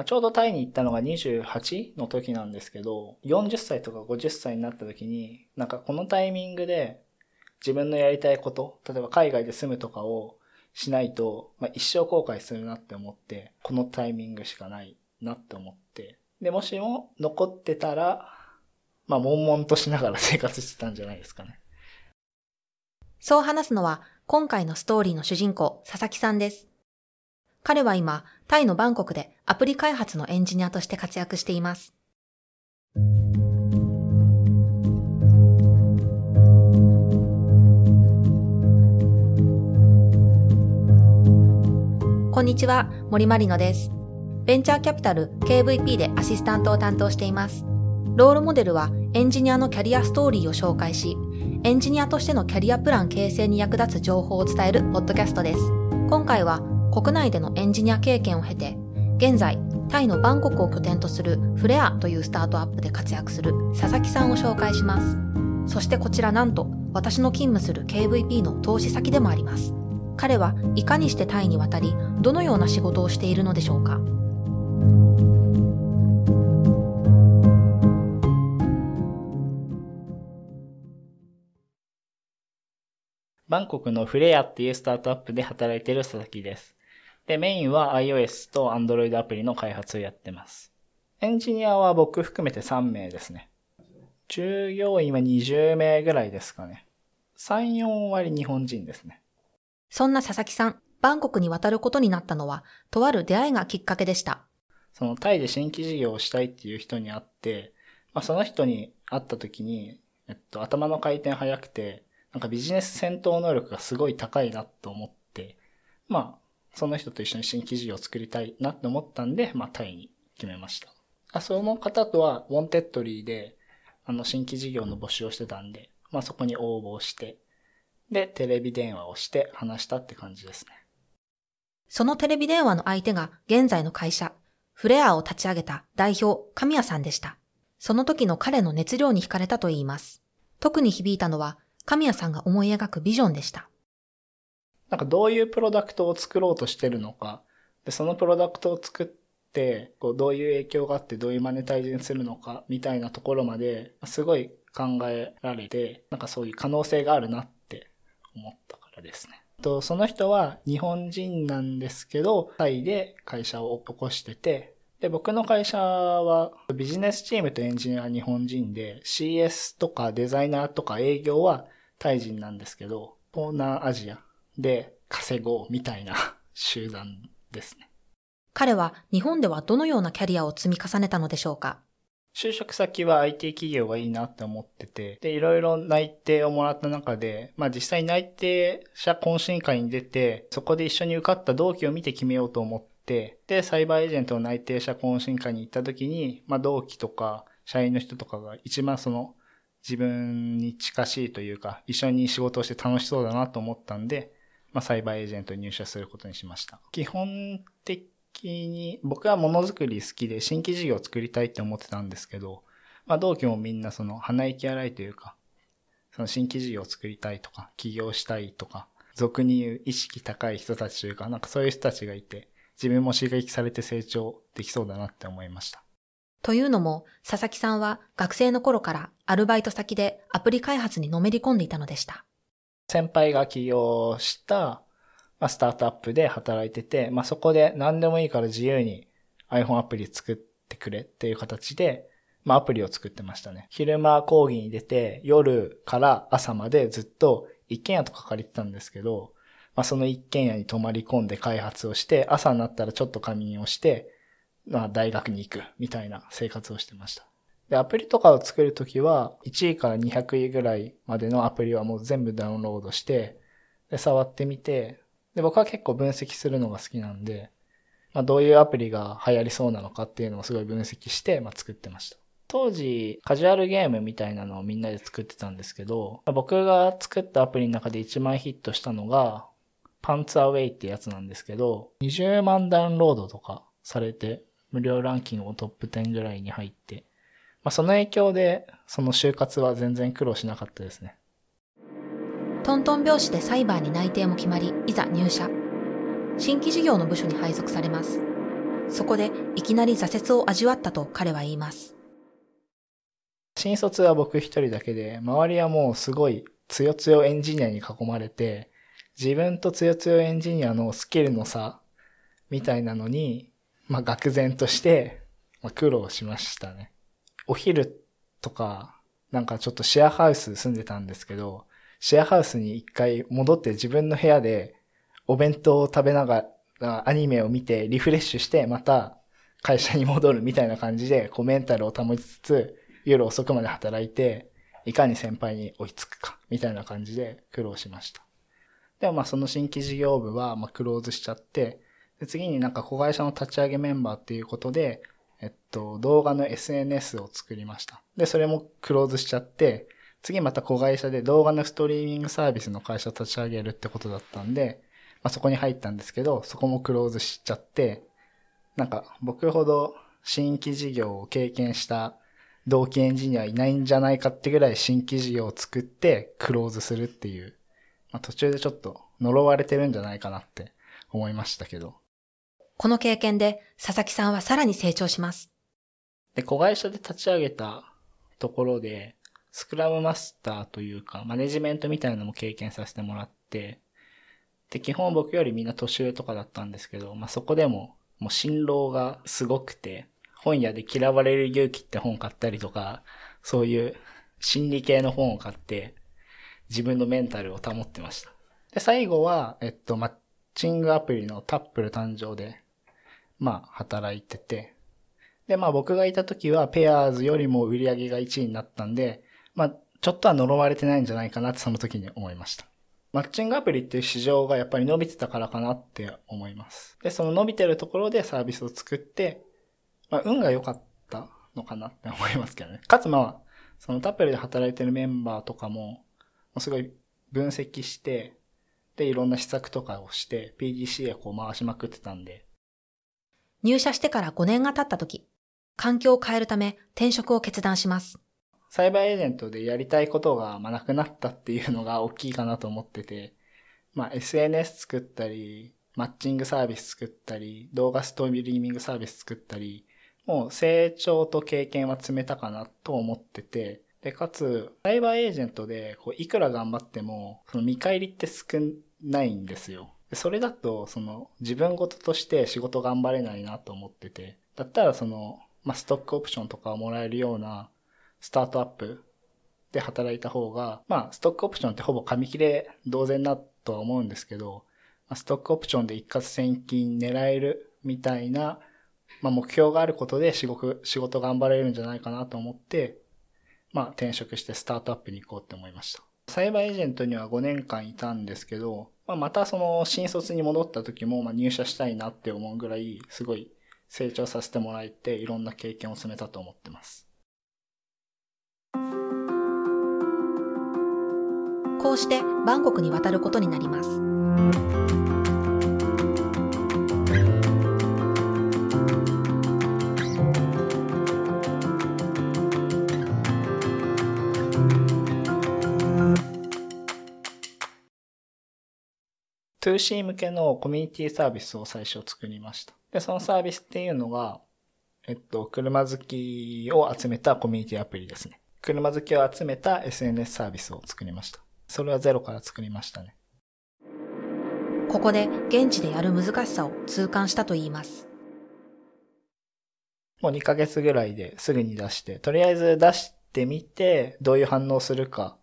まあ、ちょうどタイに行ったのが28の時なんですけど、40歳とか50歳になった時に、なんかこのタイミングで自分のやりたいこと、例えば海外で住むとかをしないと、まあ、一生後悔するなって思って、このタイミングしかないなって思って、で、もしも残ってたら、まあ、悶々としながら生活してたんじゃないですかね。そう話すのは、今回のストーリーの主人公、佐々木さんです。彼は今、タイのバンコクでアプリ開発のエンジニアとして活躍しています。こんにちは、森まりのです。ベンチャーキャピタル KVP でアシスタントを担当しています。ロールモデルはエンジニアのキャリアストーリーを紹介し、エンジニアとしてのキャリアプラン形成に役立つ情報を伝えるポッドキャストです。今回は国内でのエンジニア経験を経て、現在、タイのバンコクを拠点とするフレアというスタートアップで活躍する佐々木さんを紹介します。そしてこちらなんと、私の勤務する KVP の投資先でもあります。彼はいかにしてタイに渡り、どのような仕事をしているのでしょうか。バンコクのフレアっていうスタートアップで働いている佐々木です。で、メインは iOS と Android アプリの開発をやってます。エンジニアは僕含めて3名ですね。従業員は20名ぐらいですかね。3、4割日本人ですね。そんな佐々木さん、バンコクに渡ることになったのは、とある出会いがきっかけでした。そのタイで新規事業をしたいっていう人に会って、まあ、その人に会った時に、えっと、頭の回転早くて、なんかビジネス戦闘能力がすごい高いなと思って、まあ、その人と一緒に新規事業を作りたいなって思ったんで、まあ、タイに決めました。あその方とは、 Wantedly で、あの、新規事業の募集をしてたんで、まあ、そこに応募して、で、テレビ電話をして話したって感じですね。そのテレビ電話の相手が現在の会社、フレアを立ち上げた代表、神谷さんでした。その時の彼の熱量に惹かれたと言います。特に響いたのは、神谷さんが思い描くビジョンでした。なんかどういうプロダクトを作ろうとしてるのか、でそのプロダクトを作って、こうどういう影響があってどういうマネタイズにするのかみたいなところまですごい考えられて、なんかそういう可能性があるなって思ったからですね。とその人は日本人なんですけど、タイで会社を起こしてて、で、僕の会社はビジネスチームとエンジニアは日本人で CS とかデザイナーとか営業はタイ人なんですけど、東南アジアで稼ごうみたいな 集団ですね。彼は日本ではどのようなキャリアを積み重ねたのでしょうか？就職先は IT 企業がいいなって思ってて、で、いろいろ内定をもらった中で、まあ実際内定者懇親会に出て、そこで一緒に受かった同期を見て決めようと思って、で、サイバーエージェントの内定者懇親会に行った時に、まあ同期とか、社員の人とかが一番その自分に近しいというか、一緒に仕事をして楽しそうだなと思ったんで、まあサイバーエージェントに入社することにしました。基本的に、僕はものづくり好きで新規事業を作りたいって思ってたんですけど、まあ同期もみんなその鼻息荒いというか、その新規事業を作りたいとか、起業したいとか、俗に言う意識高い人たちというか、なんかそういう人たちがいて、自分も刺激されて成長できそうだなって思いました。というのも、佐々木さんは学生の頃からアルバイト先でアプリ開発にのめり込んでいたのでした。先輩が起業したまあ、スタートアップで働いてて、まあ、そこで何でもいいから自由に iPhone アプリ作ってくれっていう形で、まあ、アプリを作ってましたね。昼間講義に出て、夜から朝までずっと一軒家とか借りてたんですけど、まあ、その一軒家に泊まり込んで開発をして、朝になったらちょっと仮眠をして、まあ、大学に行くみたいな生活をしてました。で、アプリとかを作るときは、1位から200位ぐらいまでのアプリはもう全部ダウンロードして、で、触ってみて、で、僕は結構分析するのが好きなんで、まあ、どういうアプリが流行りそうなのかっていうのをすごい分析して、まあ、作ってました。当時、カジュアルゲームみたいなのをみんなで作ってたんですけど、僕が作ったアプリの中で一番ヒットしたのが、パンツアウェイってやつなんですけど、20万ダウンロードとかされて、無料ランキングもトップ10ぐらいに入って、まあ、その影響で、その就活は全然苦労しなかったですね。トントン拍子でサイバーに内定も決まり、いざ入社。新規事業の部署に配属されます。そこでいきなり挫折を味わったと彼は言います。新卒は僕一人だけで、周りはもうすごいつよつよエンジニアに囲まれて、自分とつよつよエンジニアのスキルの差みたいなのに、まあ、愕然として、まあ、苦労しましたね。お昼とか、なんかちょっとシェアハウス住んでたんですけど、シェアハウスに一回戻って自分の部屋でお弁当を食べながらアニメを見てリフレッシュしてまた会社に戻るみたいな感じでこうメンタルを保ちつつ夜遅くまで働いていかに先輩に追いつくかみたいな感じで苦労しました。でもまあその新規事業部はまあクローズしちゃってで次になんか子会社の立ち上げメンバーっていうことでえっと、動画の SNS を作りました。で、それもクローズしちゃって、次また子会社で動画のストリーミングサービスの会社立ち上げるってことだったんで、まあ、そこに入ったんですけど、そこもクローズしちゃって、なんか僕ほど新規事業を経験した同期エンジニアいないんじゃないかってぐらい新規事業を作ってクローズするっていう、まあ、途中でちょっと呪われてるんじゃないかなって思いましたけど。この経験で佐々木さんはさらに成長します。で、子会社で立ち上げたところで、スクラムマスターというか、マネジメントみたいなのも経験させてもらって、で、基本僕よりみんな年上とかだったんですけど、まあ、そこでも、もう辛労がすごくて、本屋で嫌われる勇気って本買ったりとか、そういう心理系の本を買って、自分のメンタルを保ってました。で、最後は、えっと、マッチングアプリのタップル誕生で、まあ、働いてて、で、まあ僕がいた時はペアーズよりも売り上げが1位になったんで、まあちょっとは呪われてないんじゃないかなってその時に思いました。マッチングアプリっていう市場がやっぱり伸びてたからかなって思います。で、その伸びてるところでサービスを作って、まあ運が良かったのかなって思いますけどね。かつまあ、そのタップルで働いてるメンバーとかも、すごい分析して、で、いろんな施策とかをして、PDC へこう回しまくってたんで、入社してから5年が経った時、環境を変えるため転職を決断します。サイバーエージェントでやりたいことがなくなったっていうのが大きいかなと思ってて、まあ SNS 作ったり、マッチングサービス作ったり、動画ストリーミングサービス作ったり、もう成長と経験は積めたかなと思ってて、で、かつ、サイバーエージェントでこういくら頑張っても、その見返りって少ないんですよ。それだと、その自分事として仕事頑張れないなと思ってて、だったらその、まあ、ストックオプションとかをもらえるようなスタートアップで働いた方が、まあ、ストックオプションってほぼ紙切れ同然だとは思うんですけど、まあ、ストックオプションで一括千金狙えるみたいな、まあ、目標があることで仕事、仕事頑張れるんじゃないかなと思って、まあ、転職してスタートアップに行こうって思いました。サイバーエージェントには5年間いたんですけど、まあ、またその新卒に戻った時も、まあ、入社したいなって思うぐらい、すごい成長させてもらえて、いろんな経験を積めたと思ってます。こうしてバンコクに渡ることになります。2C 向けのコミュニティサービスを最初作りました。で、そのサービスっていうのが、えっと、車好きを集めたコミュニティアプリですね。車好きを集めた SNS サービスを作りました。それはゼロから作りましたね。ここで現地でやる難しさを痛感したといいます。もう2ヶ月ぐらいですぐに出して、とりあえず出してみて、どういう反応するか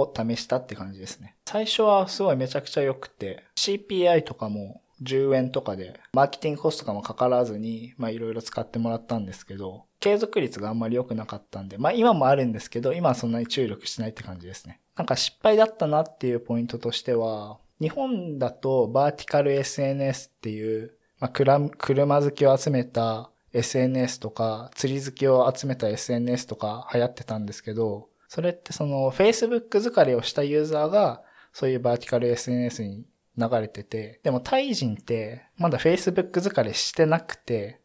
を試したって感じですね。最初はすごいめちゃくちゃ良くて、CPI とかも10円とかで、マーケティングコストとかもかからずに、まあいろいろ使ってもらったんですけど、継続率があんまり良くなかったんで、まあ今もあるんですけど、今はそんなに注力しないって感じですね。なんか失敗だったなっていうポイントとしては、日本だとバーティカル SNS っていう、まあ、車好きを集めた SNS とか、釣り好きを集めた SNS とか流行ってたんですけど、それってその Facebook 疲れをしたユーザーが、そういうバーティカル SNS に流れてて、でもタイ人ってまだ Facebook 疲れしてなくて、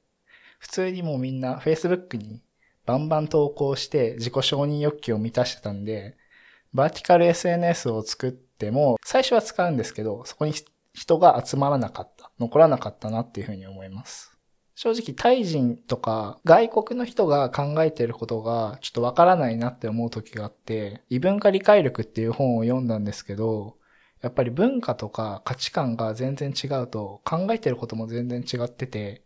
普通にもうみんな Facebook にバンバン投稿して自己承認欲求を満たしてたんで、バーティカル SNS を作っても、最初は使うんですけど、そこに人が集まらなかった、残らなかったなっていうふうに思います。正直タイ人とか外国の人が考えてることがちょっとわからないなって思う時があって、異文化理解力っていう本を読んだんですけど、やっぱり文化とか価値観が全然違うと考えてることも全然違ってて、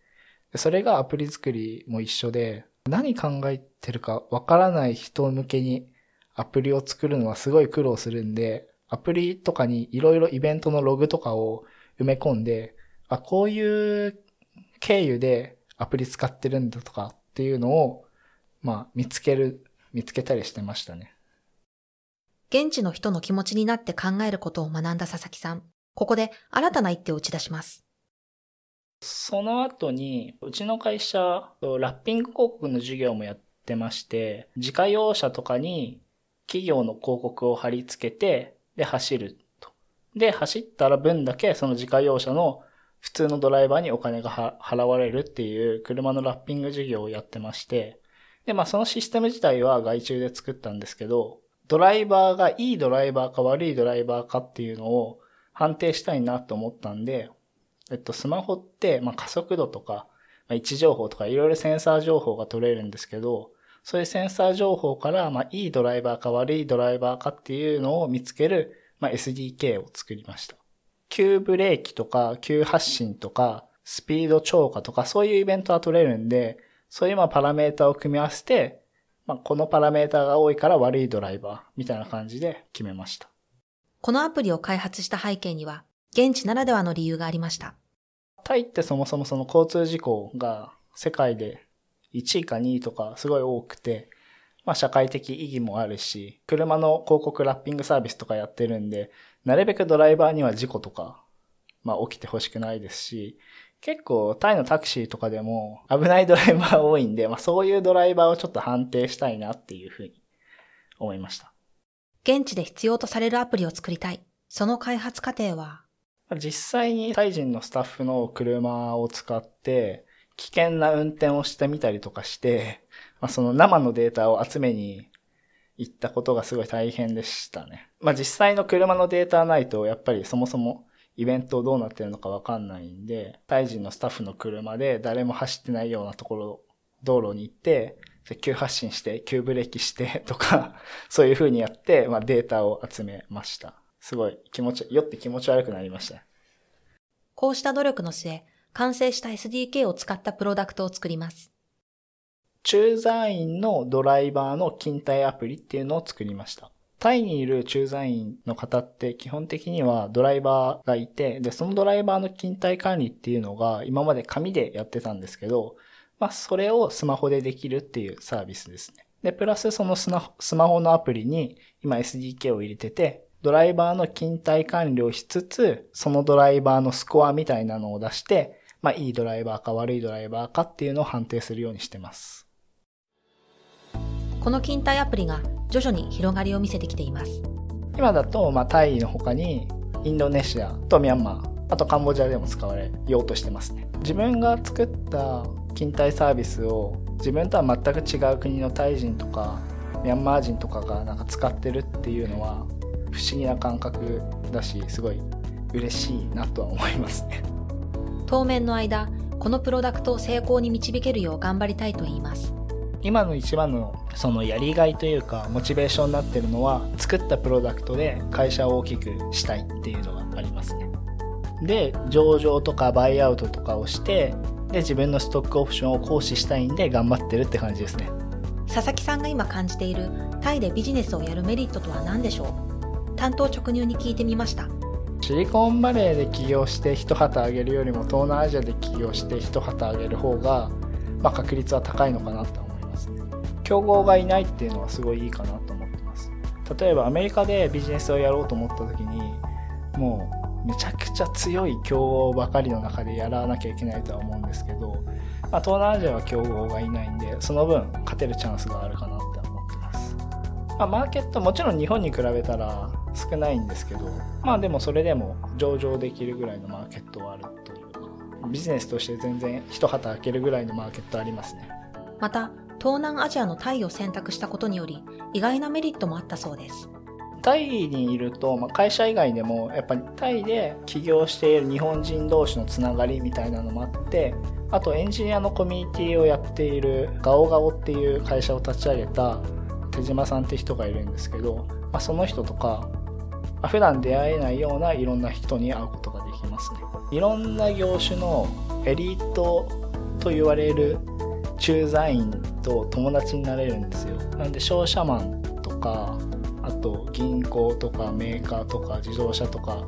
それがアプリ作りも一緒で、何考えてるかわからない人向けにアプリを作るのはすごい苦労するんで、アプリとかにいろいろイベントのログとかを埋め込んで、あ、こういう経由でアプリ使ってるんだとかっていうのを、まあ、見つける、見つけたりしてましたね。現地の人の気持ちになって考えることを学んだ佐々木さん。ここで新たな一手を打ち出します。その後に、うちの会社、ラッピング広告の授業もやってまして、自家用車とかに企業の広告を貼り付けて、で、走ると。で、走ったら分だけその自家用車の普通のドライバーにお金が払われるっていう車のラッピング事業をやってまして、で、まあそのシステム自体は外注で作ったんですけど、ドライバーがいいドライバーか悪いドライバーかっていうのを判定したいなと思ったんで、えっと、スマホって、まあ加速度とか、まあ、位置情報とかいろいろセンサー情報が取れるんですけど、そういうセンサー情報から、まあいいドライバーか悪いドライバーかっていうのを見つける、まあ SDK を作りました。急ブレーキとか、急発進とか、スピード超過とか、そういうイベントは取れるんで、そういうまあパラメータを組み合わせて、まあ、このパラメータが多いから悪いドライバーみたいな感じで決めました。このアプリを開発した背景には、現地ならではの理由がありました。タイってそもそもその交通事故が世界で1位か2位とかすごい多くて、まあ社会的意義もあるし、車の広告ラッピングサービスとかやってるんで、なるべくドライバーには事故とか、まあ起きてほしくないですし、結構タイのタクシーとかでも危ないドライバー多いんで、まあそういうドライバーをちょっと判定したいなっていうふうに思いました。現地で必要とされるアプリを作りたい。その開発過程は？実際にタイ人のスタッフの車を使って危険な運転をしてみたりとかして、まあ、その生のデータを集めに行ったことがすごい大変でしたね。まあ、実際の車のデータないと、やっぱりそもそもイベントどうなってるのかわかんないんで、タイ人のスタッフの車で誰も走ってないようなところ、道路に行って、急発進して、急ブレーキして とか、そういう風にやって、まあ、データを集めました。すごい気持ち、酔って気持ち悪くなりました。こうした努力の末、完成した SDK を使ったプロダクトを作ります。駐在員のドライバーの勤怠アプリっていうのを作りました。タイにいる駐在員の方って基本的にはドライバーがいて、で、そのドライバーの勤怠管理っていうのが今まで紙でやってたんですけど、まあ、それをスマホでできるっていうサービスですね。で、プラスそのスマホのアプリに今 SDK を入れてて、ドライバーの勤怠管理をしつつ、そのドライバーのスコアみたいなのを出して、まあ、いいドライバーか悪いドライバーかっていうのを判定するようにしてます。この勤怠アプリが徐々に広がりを見せてきています。今だと、まあ、タイの他に、インドネシアとミャンマー、あとカンボジアでも使われようとしてますね。自分が作った勤怠サービスを自分とは全く違う国のタイ人とかミャンマー人とかがなんか使ってるっていうのは不思議な感覚だしすごい嬉しいなとは思いますね当面の間このプロダクトを成功に導けるよう頑張りたいと言います今の一番のそのやりがいというかモチベーションになってるのは作ったプロダクトで会社を大きくしたいっていうのがありますね。で上場とかバイアウトとかをしてで自分のストックオプションを行使したいんで頑張ってるって感じですね。佐々木さんが今感じているタイでビジネスをやるメリットとは何でしょう？担当直入に聞いてみました。シリコンバレーで起業して一旗あげるよりも東南アジアで起業して一旗あげる方が、まあ、確率は高いのかなと競合がいないっていうのはすごいいいかなと思ってます。例えばアメリカでビジネスをやろうと思った時に、もうめちゃくちゃ強い競合ばかりの中でやらなきゃいけないとは思うんですけど、まあ、東南アジアは競合がいないんで、その分勝てるチャンスがあるかなって思ってます。まあ、マーケット、もちろん日本に比べたら少ないんですけど、まあでもそれでも上場できるぐらいのマーケットはあるというか、ビジネスとして全然一旗開けるぐらいのマーケットありますね。また、東南アジアのタイを選択したことにより意外なメリットもあったそうです。タイにいると、まあ、会社以外でもやっぱりタイで起業している日本人同士のつながりみたいなのもあって、あとエンジニアのコミュニティをやっているガオガオっていう会社を立ち上げた手島さんって人がいるんですけど、まあ、その人とか、まあ、普段出会えないようないろんな人に会うことができますねいろんな業種のエリートと言われる駐在員と友達になれるんですよ。なんで商社マンとかあと銀行とかメーカーとか自動車とか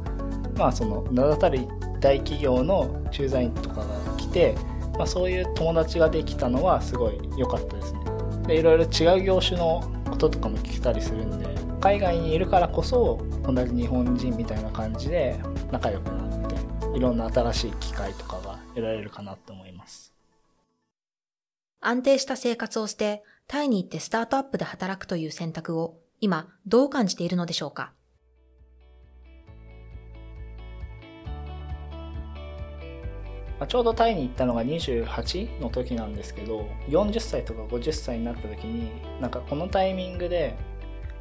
まあその名だたる大企業の駐在員とかが来て、まあ、そういう友達ができたのはすごい良かったですね。でいろいろ違う業種のこととかも聞けたりするんで海外にいるからこそ同じ日本人みたいな感じで仲良くなっていろんな新しい機会とかが得られるかなと思います。安定した生活をしてタイに行ってスタートアップで働くという選択を今どう感じているのでしょうか？まあ、ちょうどタイに行ったのが28の時なんですけど40歳とか50歳になった時になんかこのタイミングで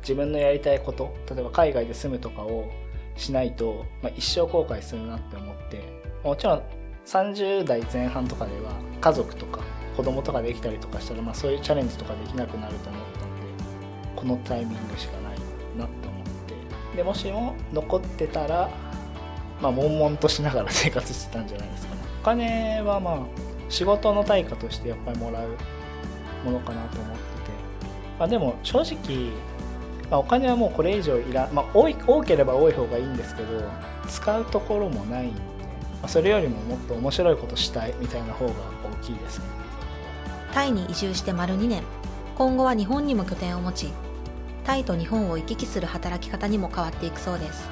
自分のやりたいこと例えば海外で住むとかをしないと、まあ、一生後悔するなって思ってもちろん30代前半とかでは家族とか子供とかできたりとかしたら、まあ、そういうチャレンジとかできなくなると思ったんでこのタイミングしかないなって思って。でもしも残ってたらまあ悶々としながら生活してたんじゃないですかね。お金はまあ仕事の対価としてやっぱりもらうものかなと思ってて、まあ、でも正直、まあ、お金はもうこれ以上いらまあ多い多ければ多い方がいいんですけど使うところもないんで、まあ、それよりももっと面白いことしたいみたいな方が大きいですね。タイに移住して丸2年。今後は日本にも拠点を持ちタイと日本を行き来する働き方にも変わっていくそうです。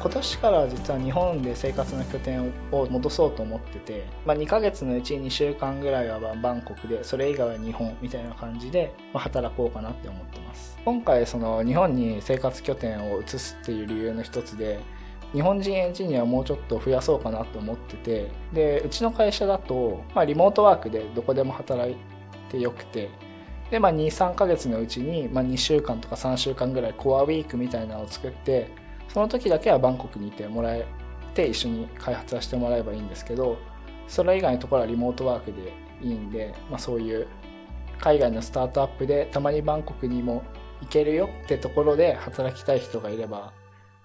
今年から実は日本で生活の拠点を戻そうと思ってて、まあ、2ヶ月のうち2週間ぐらいはバンコクでそれ以外は日本みたいな感じで働こうかなって思ってます。今回その日本に生活拠点を移すっていう理由の一つで日本人エンジニアをもうちょっと増やそうかなと思っててでうちの会社だと、まあ、リモートワークでどこでも働てよくて。で、まあ、23ヶ月のうちに、まあ、2週間とか3週間ぐらいコアウィークみたいなのを作ってその時だけはバンコクにいてもらえて一緒に開発はしてもらえばいいんですけどそれ以外のところはリモートワークでいいんで、まあ、そういう海外のスタートアップでたまにバンコクにも行けるよってところで働きたい人がいれば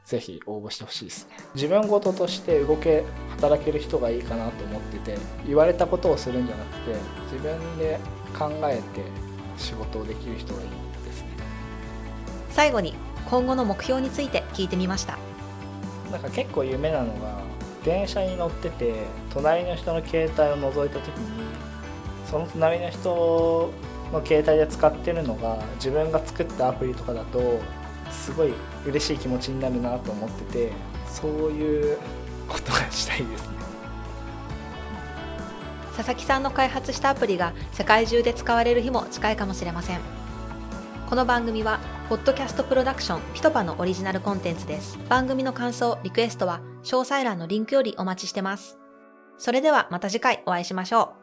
ぜひ応募してほしいですね。自分事として動け働ける人がいいかなと思ってて言われたことをするんじゃなくて自分で考えて仕事をできる人がいいですね。最後に今後の目標について聞いてみました。なんか結構夢なのが電車に乗ってて隣の人の携帯を覗いた時にその隣の人の携帯で使ってるのが自分が作ったアプリとかだとすごい嬉しい気持ちになるなと思っててそういうことがしたいですね佐々木さんの開発したアプリが世界中で使われる日も近いかもしれません。この番組はポッドキャストプロダクションピトパのオリジナルコンテンツです。番組の感想リクエストは詳細欄のリンクよりお待ちしてます。それではまた次回お会いしましょう。